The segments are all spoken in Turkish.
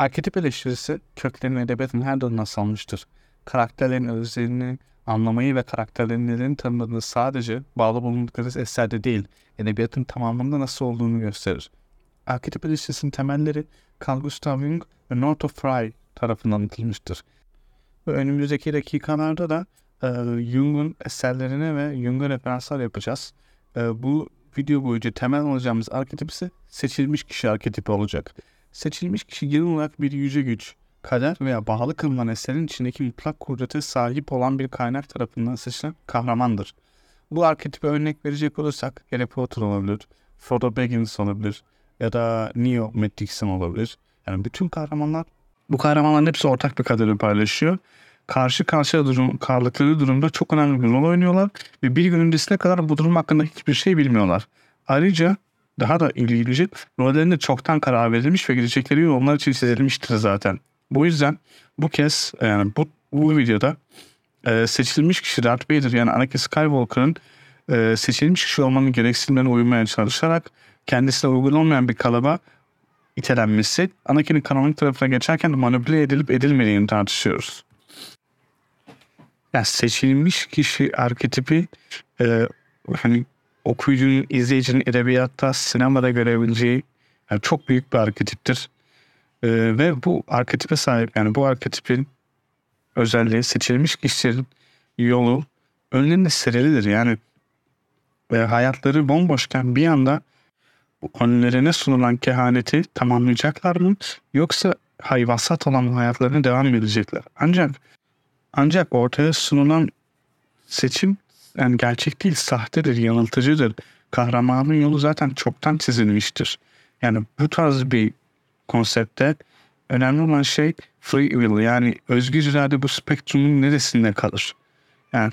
Arketip eleştirisi köklerini edebiyatın her dalına salmıştır. Karakterlerin özelliğini anlamayı ve karakterlerin tanımladığını sadece bağlı bulundukları eserde değil, edebiyatın tamamında nasıl olduğunu gösterir. Arketip eleştirisinin temelleri Carl Gustav Jung ve Northrop Frye tarafından anlatılmıştır. Ve önümüzdeki dakikalarda da e, Jung'un eserlerine ve Jung'a referanslar yapacağız. E, bu video boyunca temel alacağımız arketip ise seçilmiş kişi arketipi olacak. Seçilmiş kişi genel olarak bir yüce güç, kader veya bağlı kılınan eserin içindeki mutlak kudrete sahip olan bir kaynak tarafından seçilen kahramandır. Bu arketipe örnek verecek olursak Harry Potter olabilir, Frodo Baggins olabilir ya da Neo Matt olabilir. Yani bütün kahramanlar bu kahramanların hepsi ortak bir kaderi paylaşıyor. Karşı karşıya durum, kaldıkları durumda çok önemli bir rol oynuyorlar ve bir gün öncesine kadar bu durum hakkında hiçbir şey bilmiyorlar. Ayrıca daha da ilginci rollerinde çoktan karar verilmiş ve gidecekleri onlar için çizilmiştir zaten. Bu yüzden bu kez yani bu, bu videoda e, seçilmiş kişi Darth Vader yani Anakin Skywalker'ın e, seçilmiş kişi olmanın gereksinimlerine uymaya çalışarak kendisine uygun olmayan bir kalıba itelenmesi Anakin'in karanlık tarafına geçerken manipüle edilip edilmediğini tartışıyoruz. Yani seçilmiş kişi arketipi e, hani okuyucunun, izleyicinin edebiyatta, sinemada görebileceği yani çok büyük bir arketiptir. E, ve bu arketipe sahip yani bu arketipin özelliği seçilmiş kişilerin yolu önlerinde serilidir. Yani ve hayatları bomboşken bir anda önlerine sunulan kehaneti tamamlayacaklar mı? Yoksa hayvasat olan hayatlarına devam edecekler. Ancak ancak ortaya sunulan seçim yani gerçek değil, sahtedir, yanıltıcıdır. Kahramanın yolu zaten çoktan çizilmiştir. Yani bu tarz bir konsepte önemli olan şey free will yani özgür irade bu spektrumun neresinde kalır? Yani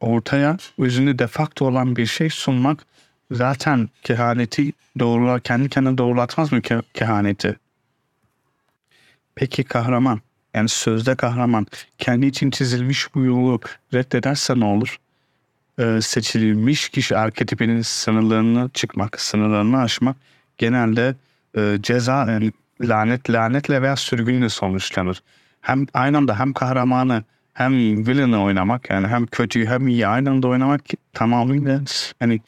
ortaya özünde defakto olan bir şey sunmak zaten kehaneti doğrular, kendi kendine doğrulatmaz mı ke- kehaneti? Peki kahraman, yani sözde kahraman kendi için çizilmiş bu yolu reddederse ne olur? Ee, seçilmiş kişi arketipinin sınırlarını çıkmak, sınırlarını aşmak genelde e, ceza, yani lanet, lanetle veya sürgünle sonuçlanır. Hem aynı anda hem kahramanı hem villain'ı oynamak yani hem kötüyü hem iyi aynı anda oynamak tamamıyla hani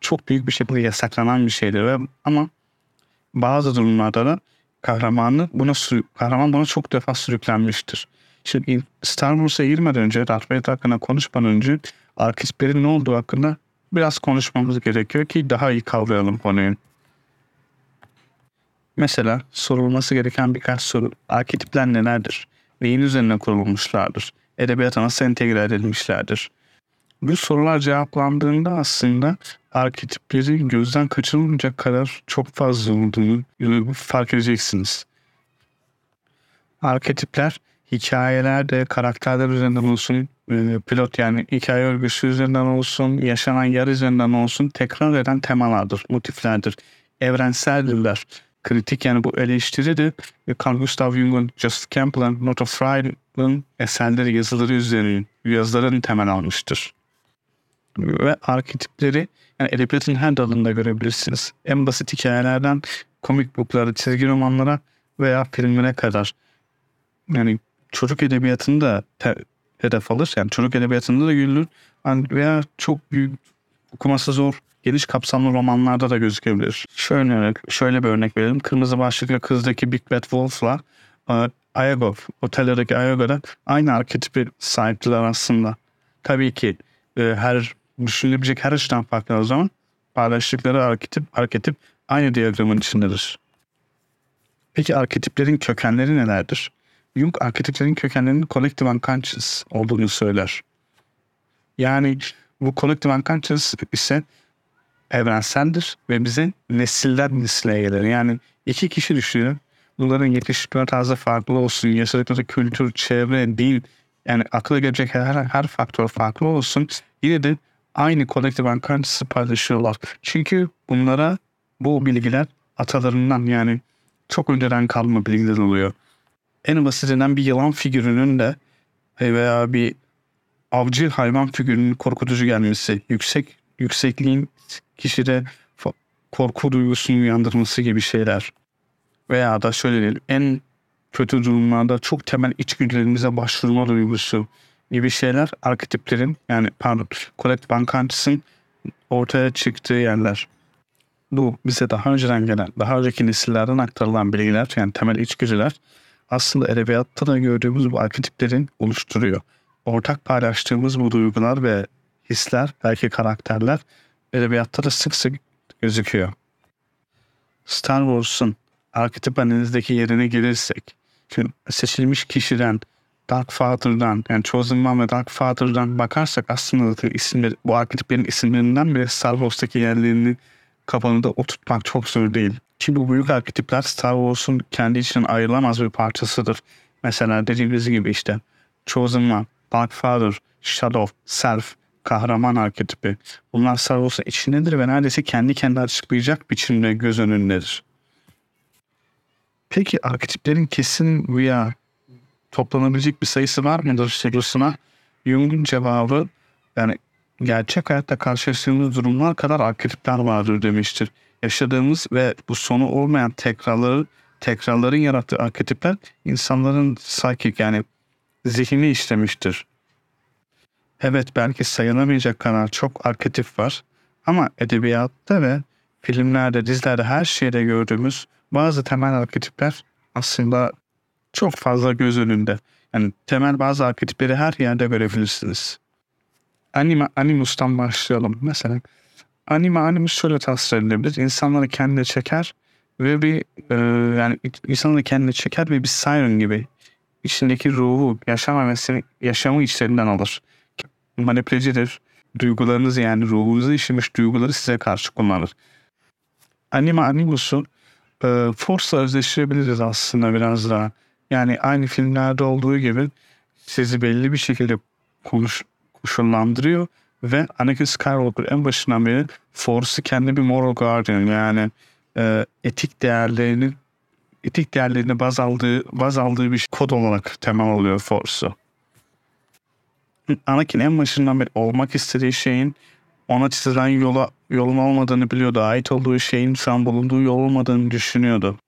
çok büyük bir şekilde yasaklanan bir şeydir ve ama bazı durumlarda da kahramanı buna kahraman buna çok defa sürüklenmiştir. Şimdi Star Wars'a girmeden önce, Darth Vader hakkında konuşmadan önce arketiplerin ne olduğu hakkında biraz konuşmamız gerekiyor ki daha iyi kavrayalım konuyu. Mesela sorulması gereken birkaç soru. Arketipler nelerdir? Neyin üzerine kurulmuşlardır? Edebiyata nasıl entegre edilmişlerdir? Bu sorular cevaplandığında aslında arketiplerin gözden kaçırılmayacak kadar çok fazla olduğunu fark edeceksiniz. Arketipler hikayelerde, karakterler üzerinden olsun, e, pilot yani hikaye örgüsü üzerinden olsun, yaşanan yer üzerinden olsun tekrar eden temalardır, motiflerdir, evrenseldirler. Kritik yani bu eleştiri de Carl Gustav Jung'un, Joseph Campbell'ın, Otto Frey'ın eserleri, yazıları üzerine yazıların temel almıştır ve arketipleri yani edebiyatın her dalında görebilirsiniz. En basit hikayelerden komik booklara, çizgi romanlara veya filmlere kadar. Yani çocuk edebiyatında te- hedef alır. Yani çocuk edebiyatında da görülür. Yani veya çok büyük okuması zor geniş kapsamlı romanlarda da gözükebilir. Şöyle, şöyle bir örnek verelim. Kırmızı Başlıklı Kız'daki Big Bad Wolf'la e, Ayagov, Otello'daki Ayagov'da aynı arketipi sahiptiler aslında. Tabii ki e, her düşünülebilecek her açıdan farklı o zaman paylaştıkları arketip, arketip aynı diyagramın içindedir. Peki arketiplerin kökenleri nelerdir? Jung arketiplerin kökenlerinin collective unconscious olduğunu söyler. Yani bu collective unconscious ise evrenseldir ve bize nesilden nesile gelir. Yani iki kişi düşünün. Bunların yetişme tarzı farklı olsun, yaşadıkları kültür, çevre, dil yani akla gelecek her, her faktör farklı olsun. Yine de aynı kolektif unconscious'ı paylaşıyorlar. Çünkü bunlara bu bilgiler atalarından yani çok önceden kalma bilgiler oluyor. En basitinden bir yılan figürünün de veya bir avcı hayvan figürünün korkutucu gelmesi, yüksek yüksekliğin kişide korku duygusunu uyandırması gibi şeyler. Veya da şöyle diyelim en kötü durumlarda çok temel içgüdülerimize başvurma duygusu gibi şeyler arketiplerin yani pardon Colette Bankantis'in ortaya çıktığı yerler. Bu bize daha önceden gelen, daha önceki nesillerden aktarılan bilgiler yani temel içgüdüler aslında edebiyatta da gördüğümüz bu arketiplerin oluşturuyor. Ortak paylaştığımız bu duygular ve hisler, belki karakterler edebiyatta da sık sık gözüküyor. Star Wars'un arketip analizdeki yerine gelirsek, seçilmiş kişiden, Dark Father'dan yani Chosen One ve Dark Father'dan bakarsak aslında isimleri, bu arketiplerin isimlerinden bile Star Wars'taki yerlerini kafanında oturtmak çok zor değil. Ki bu büyük arketipler Star Wars'un kendi için ayrılamaz bir parçasıdır. Mesela dediğimiz gibi işte Chosen One, Dark Father, Shadow, Self, kahraman arketipi. Bunlar Star Wars'un içindedir ve neredeyse kendi kendine açıklayacak biçimde göz önündedir. Peki arketiplerin kesin veya toplanabilecek bir sayısı var mıdır sorusuna Jung'un cevabı yani gerçek hayatta karşılaştığımız durumlar kadar arketipler vardır demiştir. Yaşadığımız ve bu sonu olmayan tekrarları tekrarların yarattığı arketipler insanların psychic yani zihni işlemiştir. Evet belki sayılamayacak kadar çok arketip var ama edebiyatta ve filmlerde, dizilerde her şeyde gördüğümüz bazı temel arketipler aslında çok fazla göz önünde. Yani temel bazı arketipleri her yerde görebilirsiniz. Anime, animus'tan başlayalım. Mesela anime animus şöyle tasvir edilebilir. İnsanları kendine çeker ve bir e, yani insanları kendine çeker ve bir siren gibi içindeki ruhu, yaşam ve yaşamı içlerinden alır. Manipülecidir. Duygularınızı yani ruhunuzu işlemiş duyguları size karşı kullanır. Anime animus'u e, Force'la özdeştirebiliriz aslında biraz daha. Yani aynı filmlerde olduğu gibi sizi belli bir şekilde konuş, koşullandırıyor ve Anakin Skywalker en başından beri Force'u kendi bir moral guardian yani e, etik değerlerini etik değerlerini baz aldığı baz aldığı bir kod olarak temel oluyor Force'u. Anakin en başından beri olmak istediği şeyin ona çizilen yola, yolun olmadığını biliyordu. Ait olduğu şeyin şu an bulunduğu yol olmadığını düşünüyordu.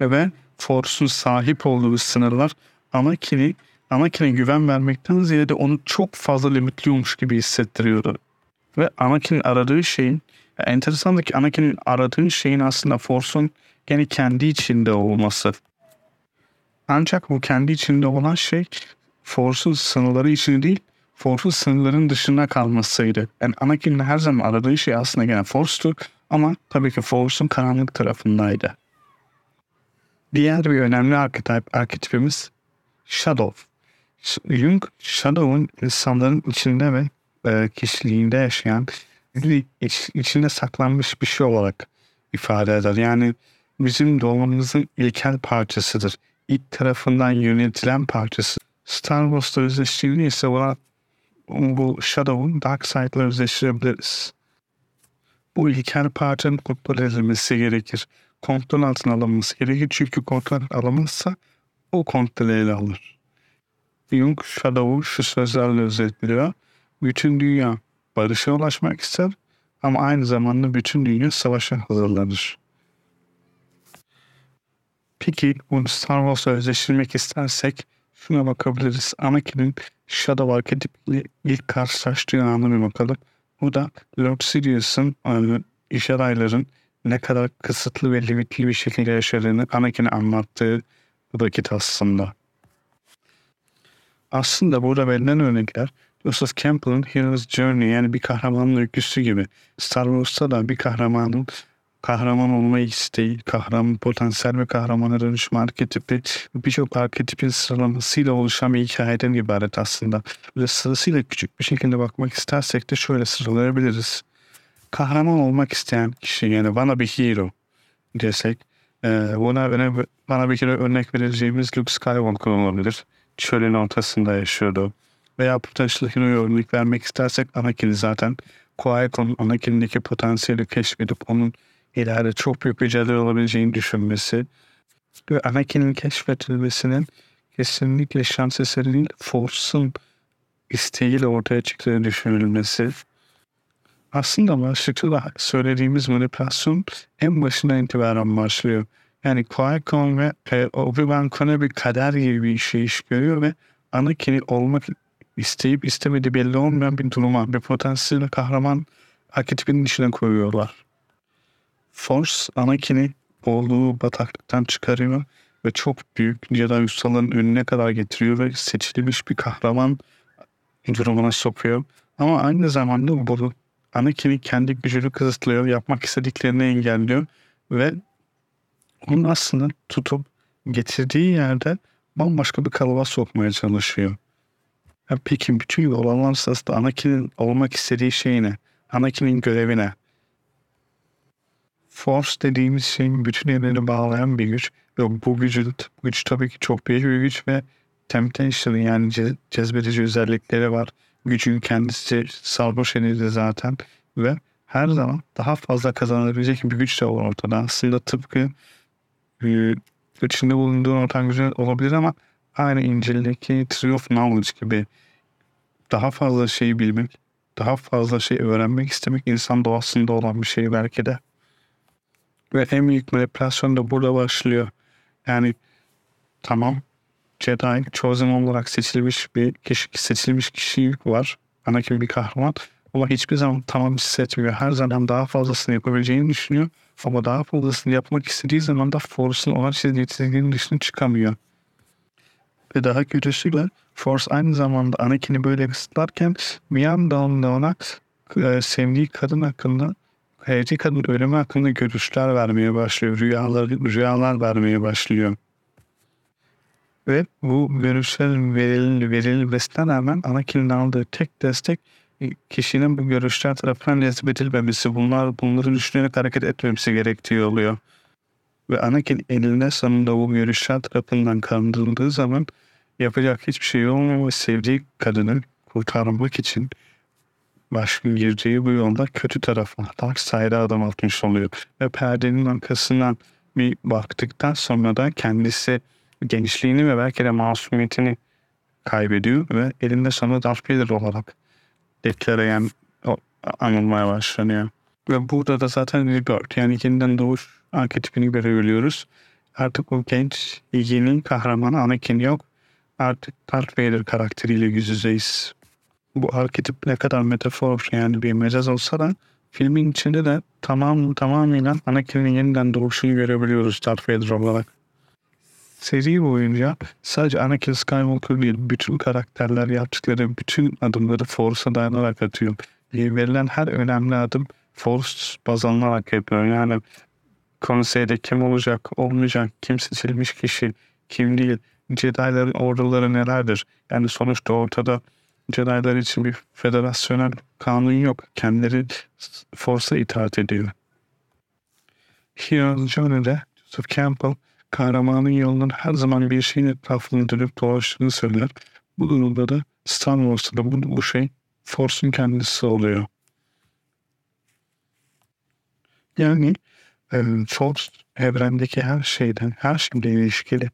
Ve Force'un sahip olduğu sınırlar Anakin'i Anakin'e güven vermekten ziyade onu çok fazla limitliyormuş gibi hissettiriyordu. Ve Anakin'in aradığı şeyin enteresan ki Anakin'in aradığı şeyin aslında Force'un gene kendi içinde olması. Ancak bu kendi içinde olan şey Force'un sınırları içinde değil, Force'un sınırların dışında kalmasıydı. Yani Anakin'in her zaman aradığı şey aslında gene Force'tu ama tabii ki Force'un karanlık tarafındaydı. Diğer bir önemli arketip, arketipimiz Shadow. Jung, Shadow'un insanların içinde ve e, kişiliğinde yaşayan iç, içinde saklanmış bir şey olarak ifade eder. Yani bizim doğumumuzun ilkel parçasıdır. İlk tarafından yönetilen parçası. Star Wars'ta özdeşliğini ise buna bu Shadow'un Dark Side'la özdeştirebiliriz. Bu ilkel parçanın kontrol edilmesi gerekir kontrol altına alınması gerekir. Çünkü kontrol alınmazsa o kontrol ele alır. Jung Shadow'u şu sözlerle özetliyor. Bütün dünya barışa ulaşmak ister ama aynı zamanda bütün dünya savaşa hazırlanır. Peki bunu Star Wars'a özleştirmek istersek şuna bakabiliriz. Anakin'in Shadow arketipiyle ilk karşılaştığı anı bir bakalım. Bu da Lord iş adayların ne kadar kısıtlı ve limitli bir şekilde yaşadığını Anakin'e anlattığı vakit aslında. Aslında burada verilen örnekler Joseph Campbell'ın Hero's Journey yani bir kahramanın öyküsü gibi. Star Wars'ta da bir kahramanın kahraman olma isteği, kahraman potansiyel ve kahramana dönüşme arketipi birçok arketipin sıralamasıyla oluşan bir hikayeden ibaret aslında. Böyle sırasıyla küçük bir şekilde bakmak istersek de şöyle sıralayabiliriz kahraman olmak isteyen kişi yani bana bir hero desek e, buna bana bir kere örnek vereceğimiz Luke Skywalker olabilir. Çölün ortasında yaşıyordu. Veya Potential Hero'ya örnek vermek istersek Anakin'i zaten Qui-Gon Anakin'deki potansiyeli keşfedip onun ileride çok büyük bir cadı olabileceğini düşünmesi ve Anakin'in keşfedilmesinin kesinlikle şans eseri değil Force'un isteğiyle ortaya çıktığı düşünülmesi aslında başlıkta da söylediğimiz manipülasyon en başından itibaren başlıyor. Yani Qui-Gon ve e, Obi-Wan Kenobi kader gibi bir şey iş görüyor ve Anakin'i olmak isteyip istemediği belli olmayan bir duruma, bir potansiyel kahraman arketipinin içine koyuyorlar. Force Anakin'i olduğu bataklıktan çıkarıyor ve çok büyük Jedi ustaların önüne kadar getiriyor ve seçilmiş bir kahraman durumuna sokuyor. Ama aynı zamanda bu Anakin'i kendi gücünü kısıtlıyor, yapmak istediklerini engelliyor ve onun aslında tutup getirdiği yerde bambaşka bir kalıba sokmaya çalışıyor. Peki bütün olanlar sırasında Anakin'in olmak istediği şey ne? Anakin'in görevi ne? Force dediğimiz şeyin bütün evreni bağlayan bir güç. Ve bu gücü, bu güç tabii ki çok büyük bir güç ve temptation yani ce- cezbedici özellikleri var. Gücün kendisi sarhoş edildi zaten ve her zaman daha fazla kazanabilecek bir güç de var ortada. Aslında tıpkı e, içinde bulunduğun ortam güzel olabilir ama aynı İncil'deki Tree of Knowledge gibi daha fazla şey bilmek, daha fazla şey öğrenmek istemek insan doğasında olan bir şey belki de. Ve en büyük manipülasyon da burada başlıyor. Yani tamam Jedi Chosen olarak seçilmiş bir kişi, seçilmiş kişi var. Anakin bir kahraman. Ama hiçbir zaman tamam hissetmiyor. Her zaman daha fazlasını yapabileceğini düşünüyor. Ama daha fazlasını yapmak istediği zaman da Force'un ona çizdiğinin dışına çıkamıyor. Ve daha kötüsüyle Force aynı zamanda Anakin'i böyle kısıtlarken bir yandan da ona e, sevdiği kadın hakkında sevdiği kadın ölümü hakkında görüşler vermeye başlıyor. Rüyalar, rüyalar vermeye başlıyor. Ve bu görüşler veril, verilmesine rağmen Anakin'in aldığı tek destek e, kişinin bu görüşler tarafından cezbedilmemesi, bunlar bunları düşünerek hareket etmemesi gerektiği oluyor. Ve Anakin elinde sonunda bu görüşler tarafından kandırıldığı zaman yapacak hiçbir şey olmuyor ve sevdiği kadını kurtarmak için başka gireceği bu yolda kötü tarafa, dark side'a adım atmış oluyor. Ve perdenin arkasından bir baktıktan sonra da kendisi gençliğini ve belki de masumiyetini kaybediyor ve elinde sonra Darth Vader olarak deklarayan anılmaya başlanıyor. Ve burada da zaten Rebirth yani yeniden doğuş arketipini görebiliyoruz. Artık o genç ilginin kahramanı Anakin yok. Artık Darth Vader karakteriyle yüz yüzeyiz. Bu arketip ne kadar metafor yani bir mecaz olsa da filmin içinde de tamam tamamıyla Anakin'in yeniden doğuşunu görebiliyoruz Darth Vader olarak. Seri boyunca sadece Anakin Skywalker değil bütün karakterler yaptıkları bütün adımları Force'a dayanarak atıyor. Verilen her önemli adım Force baz alınarak yapıyor. Yani konseyde kim olacak, olmayacak, kim seçilmiş kişi, kim değil, Jedi'ların orduları nelerdir? Yani sonuçta ortada Jedi'lar için bir federasyonel kanun yok. Kendileri Force'a itaat ediyor. Hero's Journey'de Joseph Campbell kahramanın yolunun her zaman bir şeyin etrafında dönüp dolaştığını söyler. Bu durumda da Star Wars'ta da bu, bu şey Force'un kendisi oluyor. Yani Force evrendeki her şeyden, her şeyle ilişkili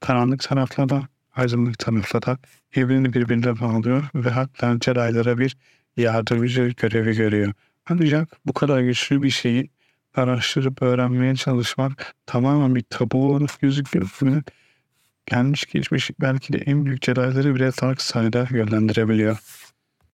karanlık taraflara, aydınlık taraflara evreni birbirine bağlıyor ve hatta Jedi'lara bir yardımcı görevi görüyor. Ancak bu kadar güçlü bir şeyi araştırıp öğrenmeye çalışmak tamamen bir tabu olarak gözüküyor ve gelmiş geçmiş belki de en büyük Jedi'ları bile Dark Side'a yönlendirebiliyor.